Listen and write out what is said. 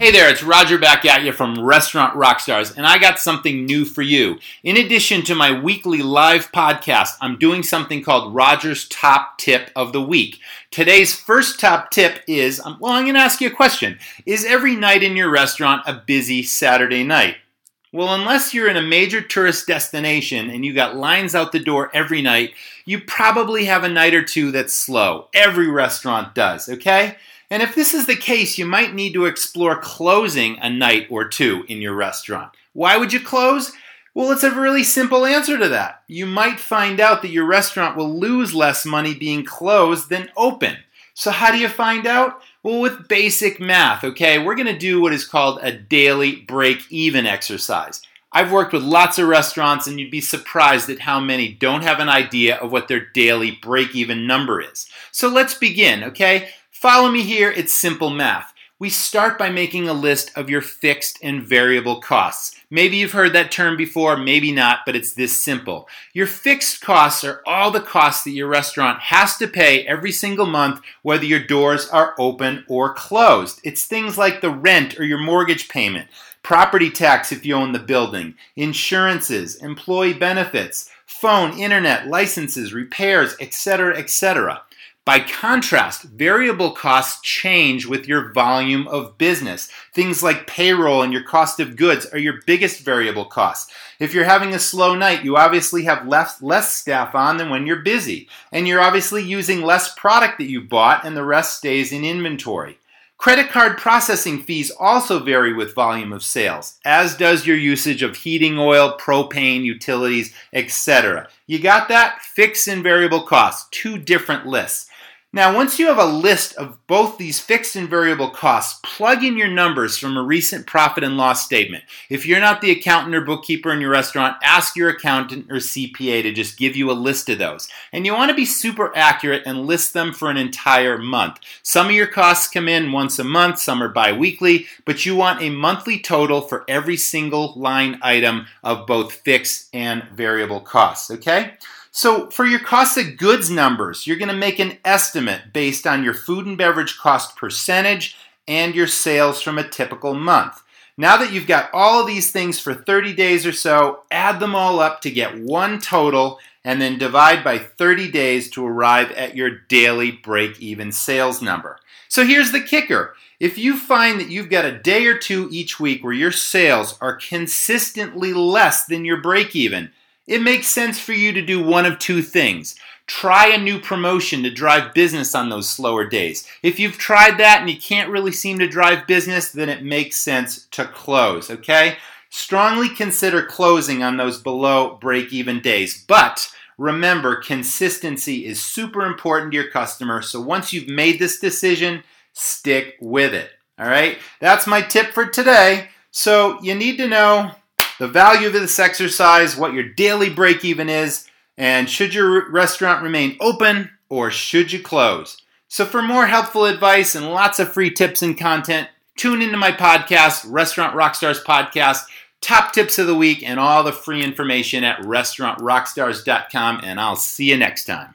Hey there, it's Roger back at you from Restaurant Rockstars, and I got something new for you. In addition to my weekly live podcast, I'm doing something called Roger's Top Tip of the Week. Today's first top tip is um, well, I'm going to ask you a question. Is every night in your restaurant a busy Saturday night? Well, unless you're in a major tourist destination and you got lines out the door every night, you probably have a night or two that's slow. Every restaurant does, okay? And if this is the case, you might need to explore closing a night or two in your restaurant. Why would you close? Well, it's a really simple answer to that. You might find out that your restaurant will lose less money being closed than open. So, how do you find out? Well, with basic math, okay? We're gonna do what is called a daily break even exercise. I've worked with lots of restaurants, and you'd be surprised at how many don't have an idea of what their daily break even number is. So, let's begin, okay? Follow me here, it's simple math. We start by making a list of your fixed and variable costs. Maybe you've heard that term before, maybe not, but it's this simple. Your fixed costs are all the costs that your restaurant has to pay every single month, whether your doors are open or closed. It's things like the rent or your mortgage payment, property tax if you own the building, insurances, employee benefits, phone, internet, licenses, repairs, etc., etc. By contrast, variable costs change with your volume of business. Things like payroll and your cost of goods are your biggest variable costs. If you're having a slow night, you obviously have less, less staff on than when you're busy. And you're obviously using less product that you bought and the rest stays in inventory. Credit card processing fees also vary with volume of sales, as does your usage of heating oil, propane, utilities, etc. You got that? Fixed and variable costs, two different lists. Now, once you have a list of both these fixed and variable costs, plug in your numbers from a recent profit and loss statement. If you're not the accountant or bookkeeper in your restaurant, ask your accountant or CPA to just give you a list of those. And you want to be super accurate and list them for an entire month. Some of your costs come in once a month, some are bi weekly, but you want a monthly total for every single line item of both fixed and variable costs, okay? So, for your cost of goods numbers, you're going to make an estimate based on your food and beverage cost percentage and your sales from a typical month. Now that you've got all of these things for 30 days or so, add them all up to get one total and then divide by 30 days to arrive at your daily break even sales number. So here's the kicker. If you find that you've got a day or two each week where your sales are consistently less than your break even, it makes sense for you to do one of two things. Try a new promotion to drive business on those slower days. If you've tried that and you can't really seem to drive business, then it makes sense to close, okay? Strongly consider closing on those below break even days. But remember, consistency is super important to your customer. So once you've made this decision, stick with it. All right? That's my tip for today. So you need to know the value of this exercise, what your daily break even is, and should your restaurant remain open or should you close? So, for more helpful advice and lots of free tips and content, tune into my podcast, Restaurant Rockstars Podcast, top tips of the week, and all the free information at restaurantrockstars.com. And I'll see you next time.